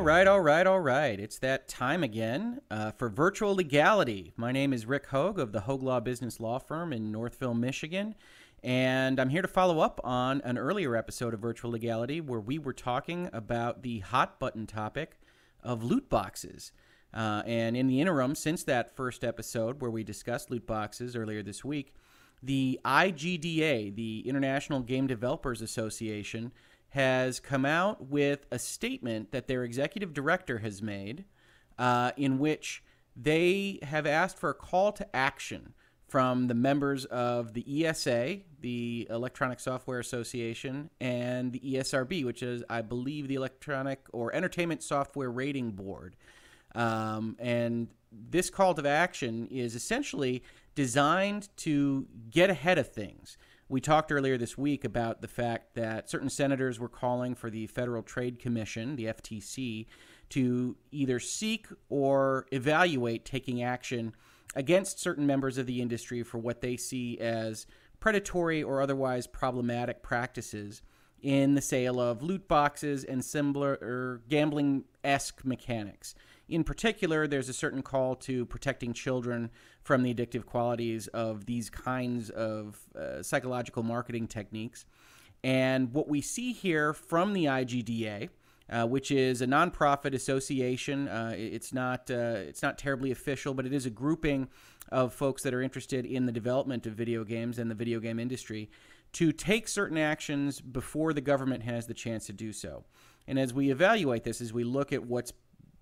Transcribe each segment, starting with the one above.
All right, all right, all right. It's that time again uh, for virtual legality. My name is Rick Hoeg of the Hoeg Law Business Law Firm in Northville, Michigan. And I'm here to follow up on an earlier episode of Virtual Legality where we were talking about the hot button topic of loot boxes. Uh, and in the interim, since that first episode where we discussed loot boxes earlier this week, the IGDA, the International Game Developers Association, has come out with a statement that their executive director has made uh, in which they have asked for a call to action from the members of the ESA, the Electronic Software Association, and the ESRB, which is, I believe, the Electronic or Entertainment Software Rating Board. Um, and this call to action is essentially designed to get ahead of things. We talked earlier this week about the fact that certain senators were calling for the Federal Trade Commission, the FTC, to either seek or evaluate taking action against certain members of the industry for what they see as predatory or otherwise problematic practices in the sale of loot boxes and similar er, or gambling esque mechanics. In particular, there's a certain call to protecting children from the addictive qualities of these kinds of uh, psychological marketing techniques. And what we see here from the IGDA, uh, which is a nonprofit association, uh, it's not uh, it's not terribly official, but it is a grouping of folks that are interested in the development of video games and the video game industry to take certain actions before the government has the chance to do so. And as we evaluate this, as we look at what's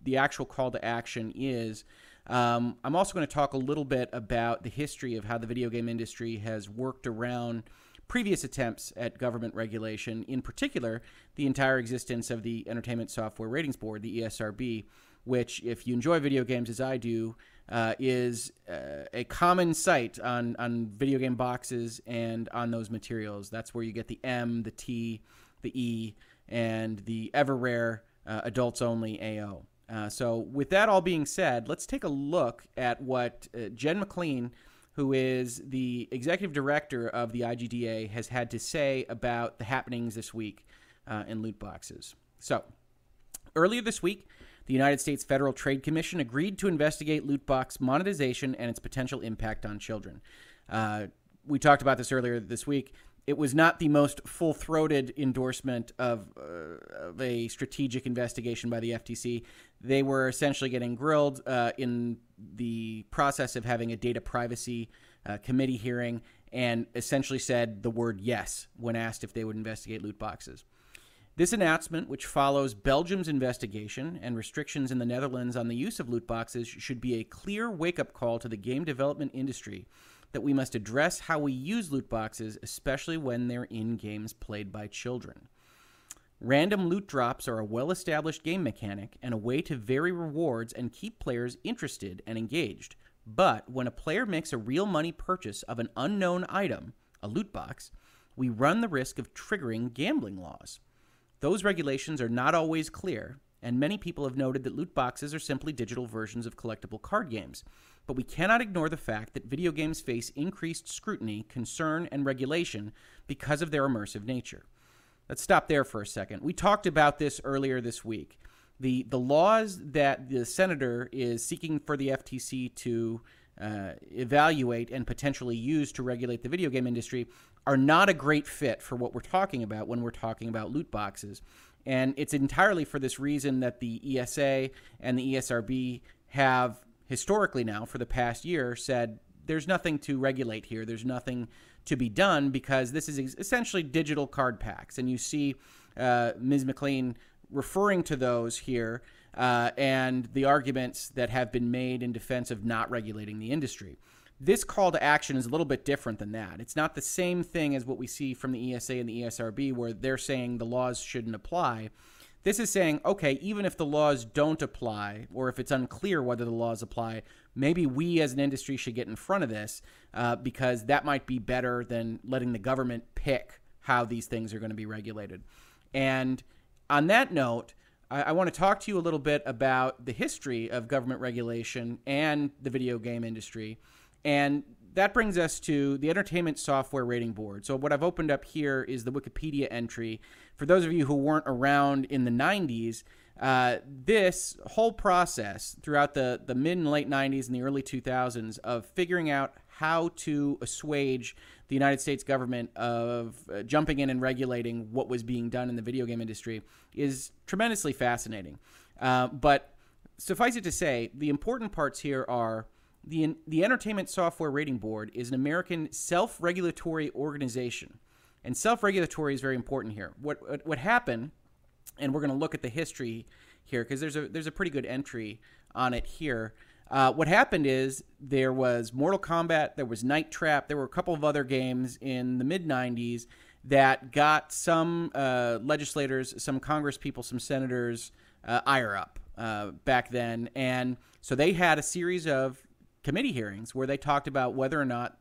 the actual call to action is. Um, I'm also going to talk a little bit about the history of how the video game industry has worked around previous attempts at government regulation, in particular, the entire existence of the Entertainment Software Ratings Board, the ESRB, which, if you enjoy video games as I do, uh, is uh, a common sight on, on video game boxes and on those materials. That's where you get the M, the T, the E, and the ever rare uh, adults only AO. Uh, so, with that all being said, let's take a look at what uh, Jen MacLean, who is the executive director of the IGDA, has had to say about the happenings this week uh, in loot boxes. So, earlier this week, the United States Federal Trade Commission agreed to investigate loot box monetization and its potential impact on children. Uh, we talked about this earlier this week it was not the most full throated endorsement of, uh, of, a strategic investigation by the FTC. They were essentially getting grilled uh, in the process of having a data privacy uh, committee hearing and essentially said the word yes when asked if they would investigate loot boxes. This announcement, which follows Belgium's investigation and restrictions in the Netherlands on the use of loot boxes, should be a clear wake up call to the game development industry that we must address how we use loot boxes, especially when they're in games played by children. Random loot drops are a well established game mechanic and a way to vary rewards and keep players interested and engaged. But when a player makes a real money purchase of an unknown item, a loot box, we run the risk of triggering gambling laws. Those regulations are not always clear, and many people have noted that loot boxes are simply digital versions of collectible card games, but we cannot ignore the fact that video games face increased scrutiny, concern, and regulation because of their immersive nature. Let's stop there for a second. We talked about this earlier this week. The, the laws that the senator is seeking for the FTC to uh, evaluate and potentially use to regulate the video game industry are not a great fit for what we're talking about when we're talking about loot boxes. And it's entirely for this reason that the ESA and the ESRB have historically now for the past year said there's nothing to regulate here. There's nothing to be done because this is essentially digital card packs. And you see uh, Ms. MacLean referring to those here uh, and the arguments that have been made in defense of not regulating the industry. This call to action is a little bit different than that. It's not the same thing as what we see from the ESA and the ESRB, where they're saying the laws shouldn't apply. This is saying, okay, even if the laws don't apply, or if it's unclear whether the laws apply, maybe we as an industry should get in front of this uh, because that might be better than letting the government pick how these things are going to be regulated. And on that note, I, I want to talk to you a little bit about the history of government regulation and the video game industry. And that brings us to the Entertainment Software Rating Board. So, what I've opened up here is the Wikipedia entry for those of you who weren't around in the 90s, uh, this whole process throughout the, the mid and late 90s and the early 2000s of figuring out how to assuage the United States government of uh, jumping in and regulating what was being done in the video game industry is tremendously fascinating. Uh, but suffice it to say, the important parts here are the, the Entertainment Software Rating Board is an American self regulatory organization. And self regulatory is very important here. What, what, what happened, and we're going to look at the history here because there's a, there's a pretty good entry on it here. Uh, what happened is there was Mortal Kombat, there was Night Trap, there were a couple of other games in the mid 90s that got some uh, legislators, some Congress people, some senators uh, ire up uh, back then. And so they had a series of committee hearings where they talked about whether or not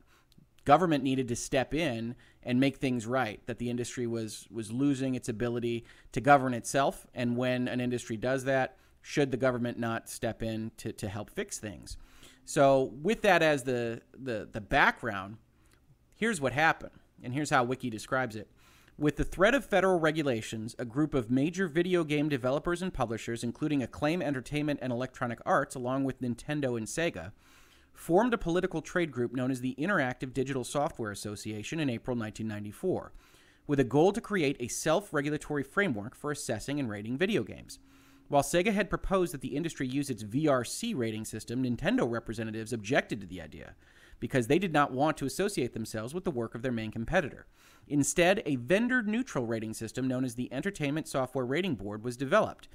government needed to step in and make things right that the industry was was losing its ability to govern itself and when an industry does that should the government not step in to, to help fix things. So, with that as the, the, the background, here's what happened, and here's how Wiki describes it. With the threat of federal regulations, a group of major video game developers and publishers, including Acclaim Entertainment and Electronic Arts, along with Nintendo and Sega, formed a political trade group known as the Interactive Digital Software Association in April 1994, with a goal to create a self regulatory framework for assessing and rating video games. While Sega had proposed that the industry use its VRC rating system, Nintendo representatives objected to the idea because they did not want to associate themselves with the work of their main competitor. Instead, a vendor neutral rating system known as the Entertainment Software Rating Board was developed.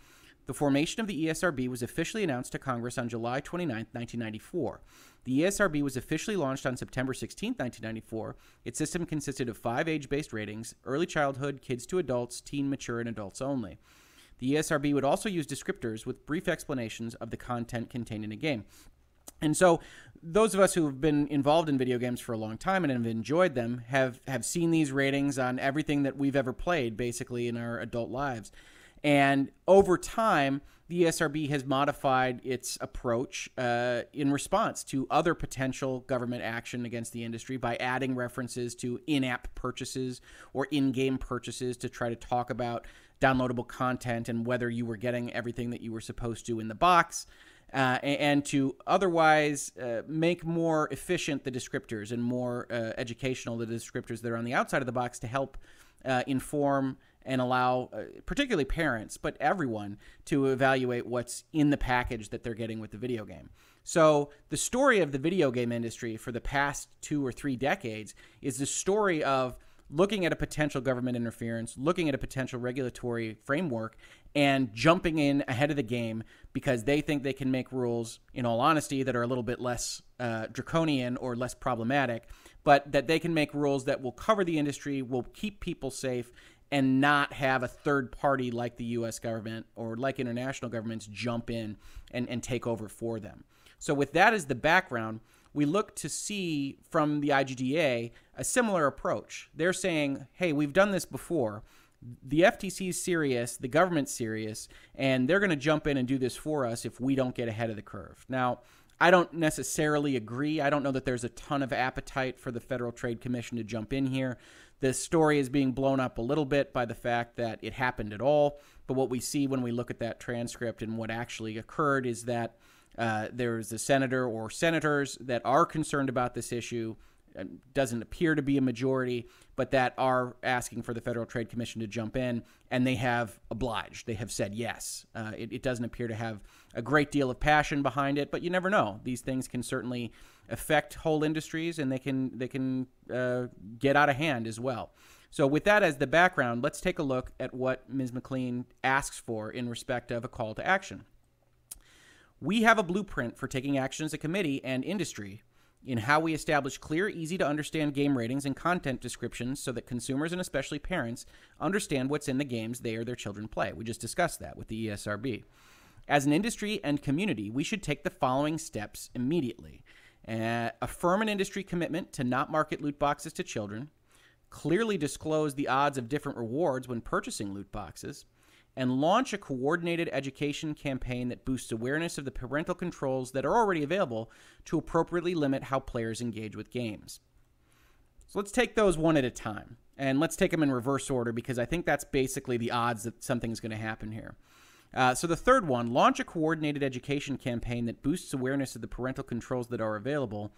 The formation of the ESRB was officially announced to Congress on July 29, 1994. The ESRB was officially launched on September 16, 1994. Its system consisted of five age based ratings early childhood, kids to adults, teen, mature, and adults only. The ESRB would also use descriptors with brief explanations of the content contained in a game. And so, those of us who have been involved in video games for a long time and have enjoyed them have, have seen these ratings on everything that we've ever played, basically, in our adult lives. And over time, the ESRB has modified its approach uh, in response to other potential government action against the industry by adding references to in app purchases or in game purchases to try to talk about downloadable content and whether you were getting everything that you were supposed to in the box. Uh, and to otherwise uh, make more efficient the descriptors and more uh, educational the descriptors that are on the outside of the box to help uh, inform and allow uh, particularly parents but everyone to evaluate what's in the package that they're getting with the video game. So the story of the video game industry for the past two or three decades is the story of looking at a potential government interference, looking at a potential regulatory framework, and jumping in ahead of the game because they think they can make rules, in all honesty, that are a little bit less uh, draconian or less problematic, but that they can make rules that will cover the industry, will keep people safe, and not have a third party like the US government or like international governments jump in and, and take over for them. So, with that as the background, we look to see from the IGDA a similar approach. They're saying, hey, we've done this before. The FTC is serious, the government's serious, and they're going to jump in and do this for us if we don't get ahead of the curve. Now, I don't necessarily agree. I don't know that there's a ton of appetite for the Federal Trade Commission to jump in here. The story is being blown up a little bit by the fact that it happened at all. But what we see when we look at that transcript and what actually occurred is that uh, there's a senator or senators that are concerned about this issue. Doesn't appear to be a majority, but that are asking for the Federal Trade Commission to jump in, and they have obliged. They have said yes. Uh, it, it, doesn't appear to have a great deal of passion behind it, but you never know. These things can certainly affect whole industries, and they can they can uh, get out of hand as well. So, with that as the background, let's take a look at what Ms. MacLean asks for in respect of a call to action. We have a blueprint for taking action as a committee and industry in how we establish clear, easy to understand game ratings and content descriptions so that consumers and especially parents understand what's in the games they or their children play. We just discussed that with the ESRB. As an industry and community, we should take the following steps immediately. Uh, affirm an industry commitment to not market loot boxes to children, clearly disclose the odds of different rewards when purchasing loot boxes, and launch a coordinated education campaign that boosts awareness of the parental controls that are already available to appropriately limit how players engage with games. So let's take those one at a time. And let's take them in reverse order because I think that's basically the odds that something's going to happen here. Uh, so the third one, launch a coordinated education campaign that boosts awareness of the parental controls that are available,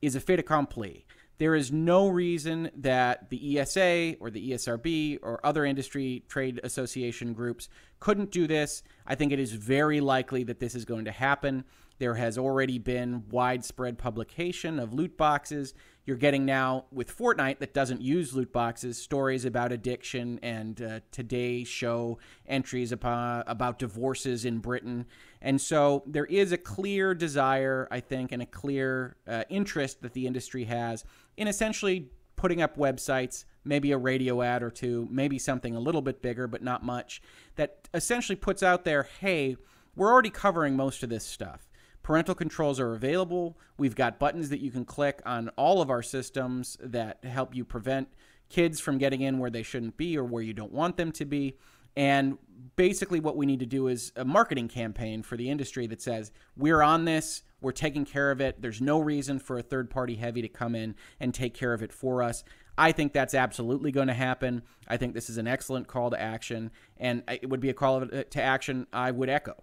is a fait accompli. There is no reason that the ESA or the ESRB or other industry trade association groups couldn't do this. I think it is very likely that this is going to happen. There has already been widespread publication of loot boxes. You're getting now with Fortnite that doesn't use loot boxes stories about addiction and uh, today's show entries about, about divorces in Britain. And so there is a clear desire, I think, and a clear uh, interest that the industry has in essentially putting up websites, maybe a radio ad or two, maybe something a little bit bigger, but not much, that essentially puts out there hey, we're already covering most of this stuff. Parental controls are available. We've got buttons that you can click on all of our systems that help you prevent kids from getting in where they shouldn't be or where you don't want them to be. And basically, what we need to do is a marketing campaign for the industry that says, we're on this, we're taking care of it. There's no reason for a third party heavy to come in and take care of it for us. I think that's absolutely going to happen. I think this is an excellent call to action, and it would be a call to action I would echo.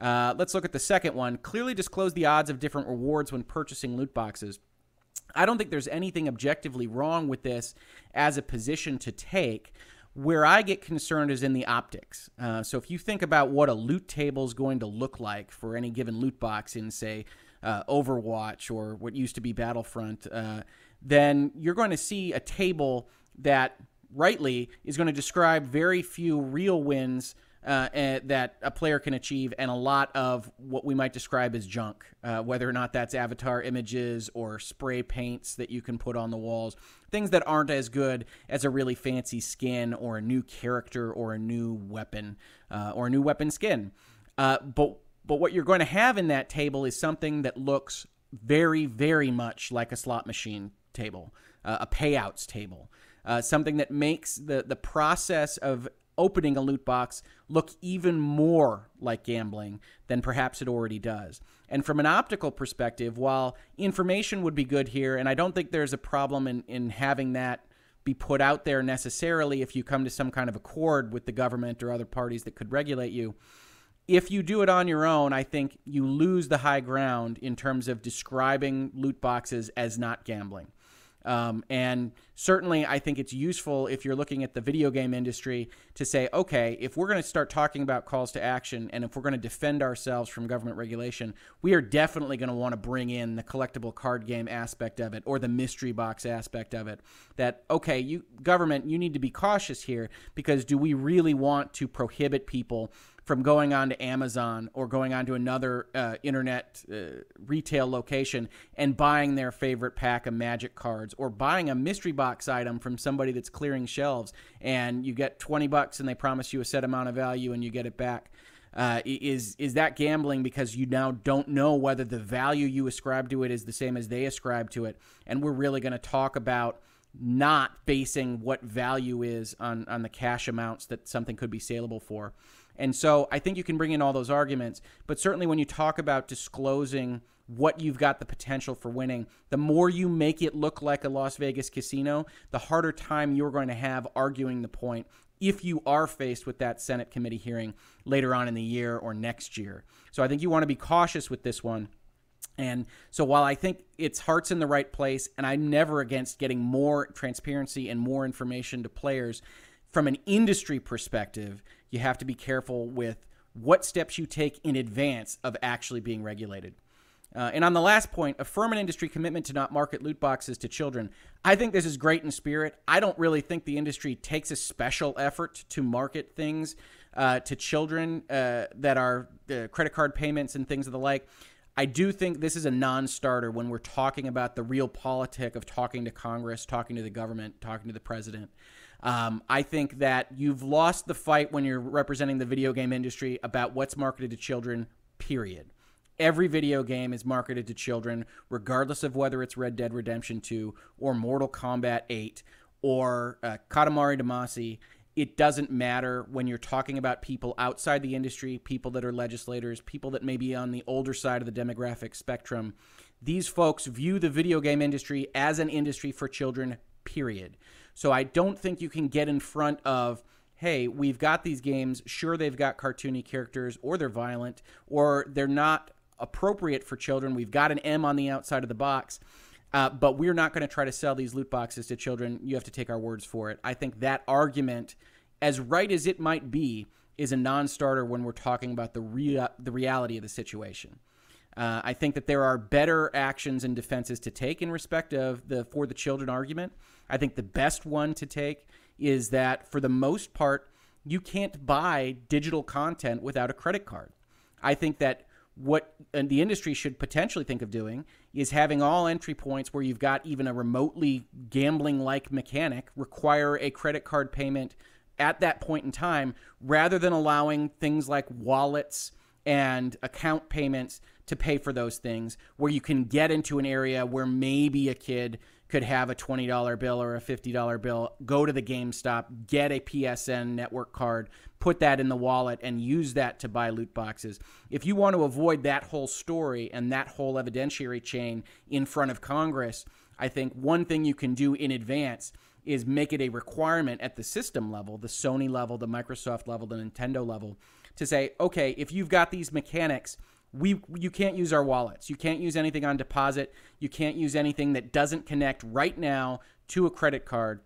Uh, let's look at the second one. Clearly disclose the odds of different rewards when purchasing loot boxes. I don't think there's anything objectively wrong with this as a position to take. Where I get concerned is in the optics. Uh, so if you think about what a loot table is going to look like for any given loot box in, say, uh, Overwatch or what used to be Battlefront, uh, then you're going to see a table that rightly is going to describe very few real wins uh, that a player can achieve, and a lot of what we might describe as junk, uh, whether or not that's avatar images or spray paints that you can put on the walls, things that aren't as good as a really fancy skin or a new character or a new weapon uh, or a new weapon skin. Uh, but but what you're going to have in that table is something that looks very very much like a slot machine table, uh, a payouts table. Uh, something that makes the, the process of opening a loot box look even more like gambling than perhaps it already does. And from an optical perspective, while information would be good here, and I don't think there's a problem in, in having that be put out there necessarily if you come to some kind of accord with the government or other parties that could regulate you. If you do it on your own, I think you lose the high ground in terms of describing loot boxes as not gambling. Um, and certainly, I think it's useful if you're looking at the video game industry to say, okay, if we're going to start talking about calls to action and if we're going to defend ourselves from government regulation, we are definitely going to want to bring in the collectible card game aspect of it or the mystery box aspect of it. That, okay, you government, you need to be cautious here because do we really want to prohibit people from going on to Amazon or going on to another uh, internet uh, retail location and buying their favorite pack of magic cards or buying a mystery box item from somebody that's clearing shelves and you get 20 bucks and they promise you a set amount of value and you get it back. Uh, is is that gambling because you now don't know whether the value you ascribe to it is the same as they ascribe to it? And we're really going to talk about not basing what value is on on the cash amounts that something could be saleable for. And so I think you can bring in all those arguments, but certainly when you talk about disclosing what you've got the potential for winning, the more you make it look like a Las Vegas casino, the harder time you're going to have arguing the point if you are faced with that Senate committee hearing later on in the year or next year. So I think you want to be cautious with this one. And so while I think its heart's in the right place, and I'm never against getting more transparency and more information to players, from an industry perspective, you have to be careful with what steps you take in advance of actually being regulated. Uh, and on the last point, affirm an industry commitment to not market loot boxes to children. I think this is great in spirit. I don't really think the industry takes a special effort to market things uh, to children uh, that are uh, credit card payments and things of the like. I do think this is a non starter when we're talking about the realpolitik of talking to Congress, talking to the government, talking to the president. Um, I think that you've lost the fight when you're representing the video game industry about what's marketed to children, period. Every video game is marketed to children, regardless of whether it's Red Dead Redemption 2 or Mortal Kombat 8 or uh, Katamari Damacy. It doesn't matter when you're talking about people outside the industry, people that are legislators, people that may be on the older side of the demographic spectrum. These folks view the video game industry as an industry for children, period. So I don't think you can get in front of hey, we've got these games. Sure, they've got cartoony characters, or they're violent, or they're not appropriate for children. We've got an M on the outside of the box. Uh, but we're not going to try to sell these loot boxes to children. You have to take our words for it. I think that argument, as right as it might be, is a non-starter when we're talking about the rea- the reality of the situation. Uh, I think that there are better actions and defenses to take in respect of the for the children argument. I think the best one to take is that for the most part, you can't buy digital content without a credit card. I think that what the industry should potentially think of doing is having all entry points where you've got even a remotely gambling like mechanic require a credit card payment at that point in time rather than allowing things like wallets and account payments to pay for those things where you can get into an area where maybe a kid could have a $20 bill or a $50 bill, go to the GameStop, get a PSN network card, put that in the wallet, and use that to buy loot boxes. If you want to avoid that whole story and that whole evidentiary chain in front of Congress, I think one thing you can do in advance is make it a requirement at the system level, the Sony level, the Microsoft level, the Nintendo level, to say, okay, if you've got these mechanics, we you can't use our wallets. You can't use anything on deposit. You can't use anything that doesn't connect right now to a credit card.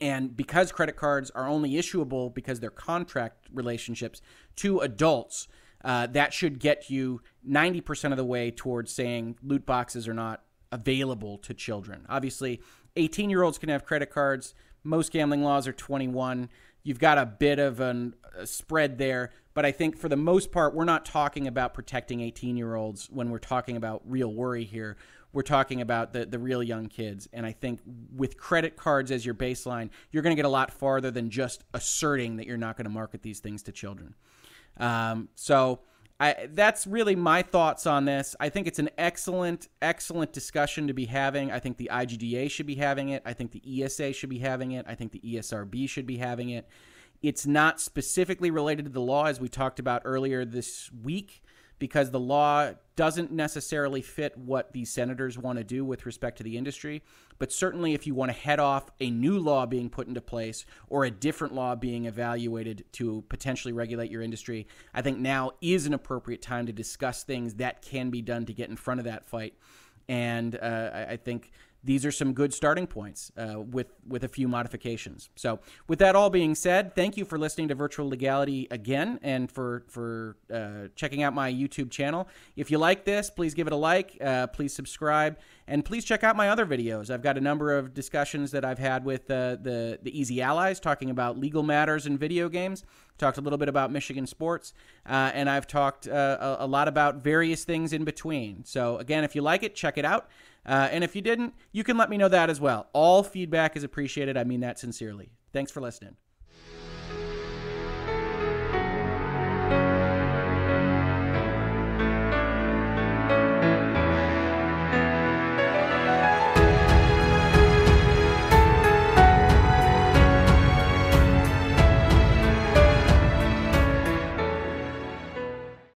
And because credit cards are only issuable because they're contract relationships to adults, uh, that should get you 90% of the way towards saying loot boxes are not available to children. Obviously, 18 year olds can have credit cards. Most gambling laws are 21. You've got a bit of an, a spread there, but I think for the most part, we're not talking about protecting 18 year olds when we're talking about real worry here. We're talking about the, the real young kids. And I think with credit cards as your baseline, you're going to get a lot farther than just asserting that you're not going to market these things to children. Um, so, I, that's really my thoughts on this. I think it's an excellent, excellent discussion to be having. I think the IGDA should be having it. I think the ESA should be having it. I think the ESRB should be having it. It's not specifically related to the law, as we talked about earlier this week because the law doesn't necessarily fit what these senators want to do with respect to the industry. But certainly, if you want to head off a new law being put into place or a different law being evaluated to potentially regulate your industry, I think now is an appropriate time to discuss things that can be done to get in front of that fight. And uh, I think these are some good starting points uh, with with a few modifications. So, with that all being said, thank you for listening to Virtual Legality again, and for for uh, checking out my YouTube channel. If you like this, please give it a like. Uh, please subscribe, and please check out my other videos. I've got a number of discussions that I've had with uh, the the Easy Allies, talking about legal matters in video games. Talked a little bit about Michigan sports, uh, and I've talked uh, a, a lot about various things in between. So, again, if you like it, check it out. Uh, and if you didn't, you can let me know that as well. All feedback is appreciated. I mean that sincerely. Thanks for listening.